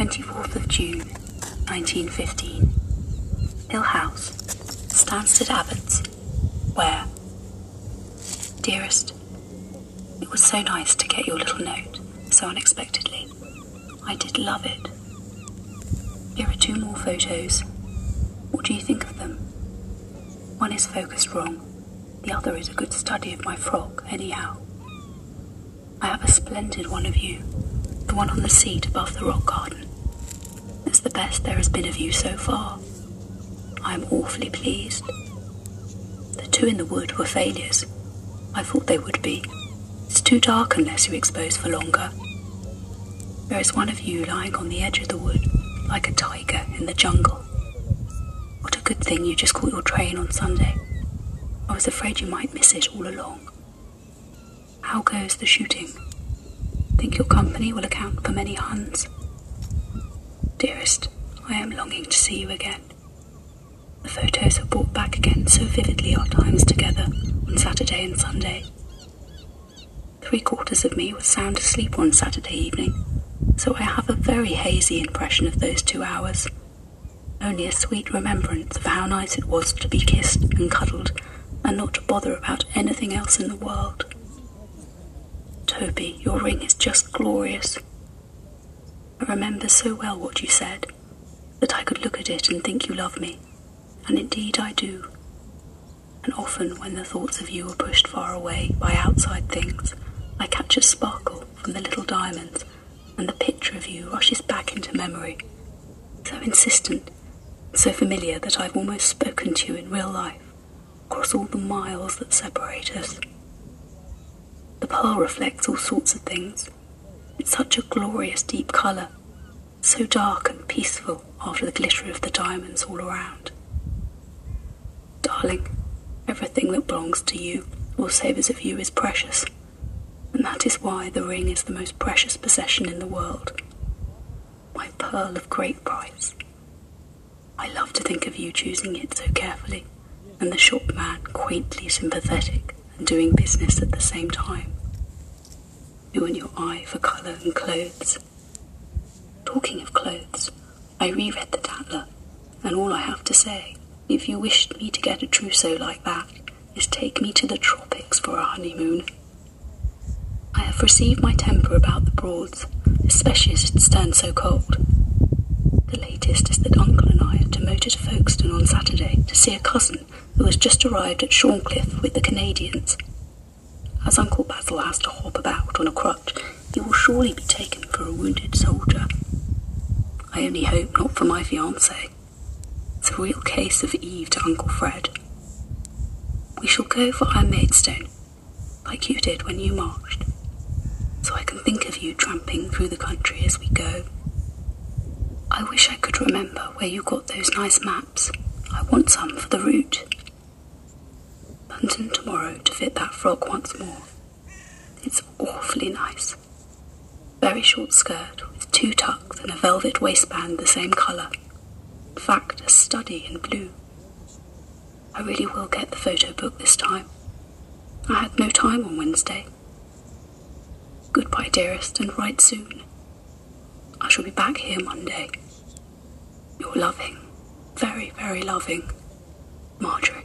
24th of June, 1915. Hill House, Stanstead Abbotts, where? Dearest, it was so nice to get your little note so unexpectedly. I did love it. Here are two more photos. What do you think of them? One is focused wrong, the other is a good study of my frock, anyhow. I have a splendid one of you, the one on the seat above the rock garden. The best there has been of you so far. I am awfully pleased. The two in the wood were failures. I thought they would be. It's too dark unless you expose for longer. There is one of you lying on the edge of the wood, like a tiger in the jungle. What a good thing you just caught your train on Sunday. I was afraid you might miss it all along. How goes the shooting? Think your company will account for many Huns? Dearest, I am longing to see you again. The photos have brought back again so vividly our times together on Saturday and Sunday. Three quarters of me was sound asleep on Saturday evening, so I have a very hazy impression of those two hours. Only a sweet remembrance of how nice it was to be kissed and cuddled and not to bother about anything else in the world. Toby, your ring is just glorious. I remember so well what you said, that I could look at it and think you love me, and indeed I do. And often, when the thoughts of you are pushed far away by outside things, I catch a sparkle from the little diamonds, and the picture of you rushes back into memory, so insistent, so familiar that I've almost spoken to you in real life, across all the miles that separate us. The pearl reflects all sorts of things. It's such a glorious deep colour, so dark and peaceful after the glitter of the diamonds all around. Darling, everything that belongs to you or savours of you is precious, and that is why the ring is the most precious possession in the world. My pearl of great price. I love to think of you choosing it so carefully, and the shopman quaintly sympathetic and doing business at the same time. You and your eye for colour and clothes. Talking of clothes, I reread the Tatler, and all I have to say, if you wished me to get a trousseau like that, is take me to the tropics for a honeymoon. I have received my temper about the Broads, especially as it's turned so cold. The latest is that Uncle and I are to motor to Folkestone on Saturday to see a cousin who has just arrived at Shorncliffe with the Canadians. As Uncle Basil has to hop about on a crutch, he will surely be taken for a wounded soldier. I only hope not for my fiancée. It's a real case of Eve to Uncle Fred. We shall go for our Maidstone, like you did when you marched, so I can think of you tramping through the country as we go. I wish I could remember where you got those nice maps. I want some for the route. London tomorrow to fit that frock once more. It's awfully nice. Very short skirt with two tucks and a velvet waistband the same colour. In fact, a study in blue. I really will get the photo book this time. I had no time on Wednesday. Goodbye, dearest, and write soon. I shall be back here Monday. Your loving, very, very loving, Marjorie.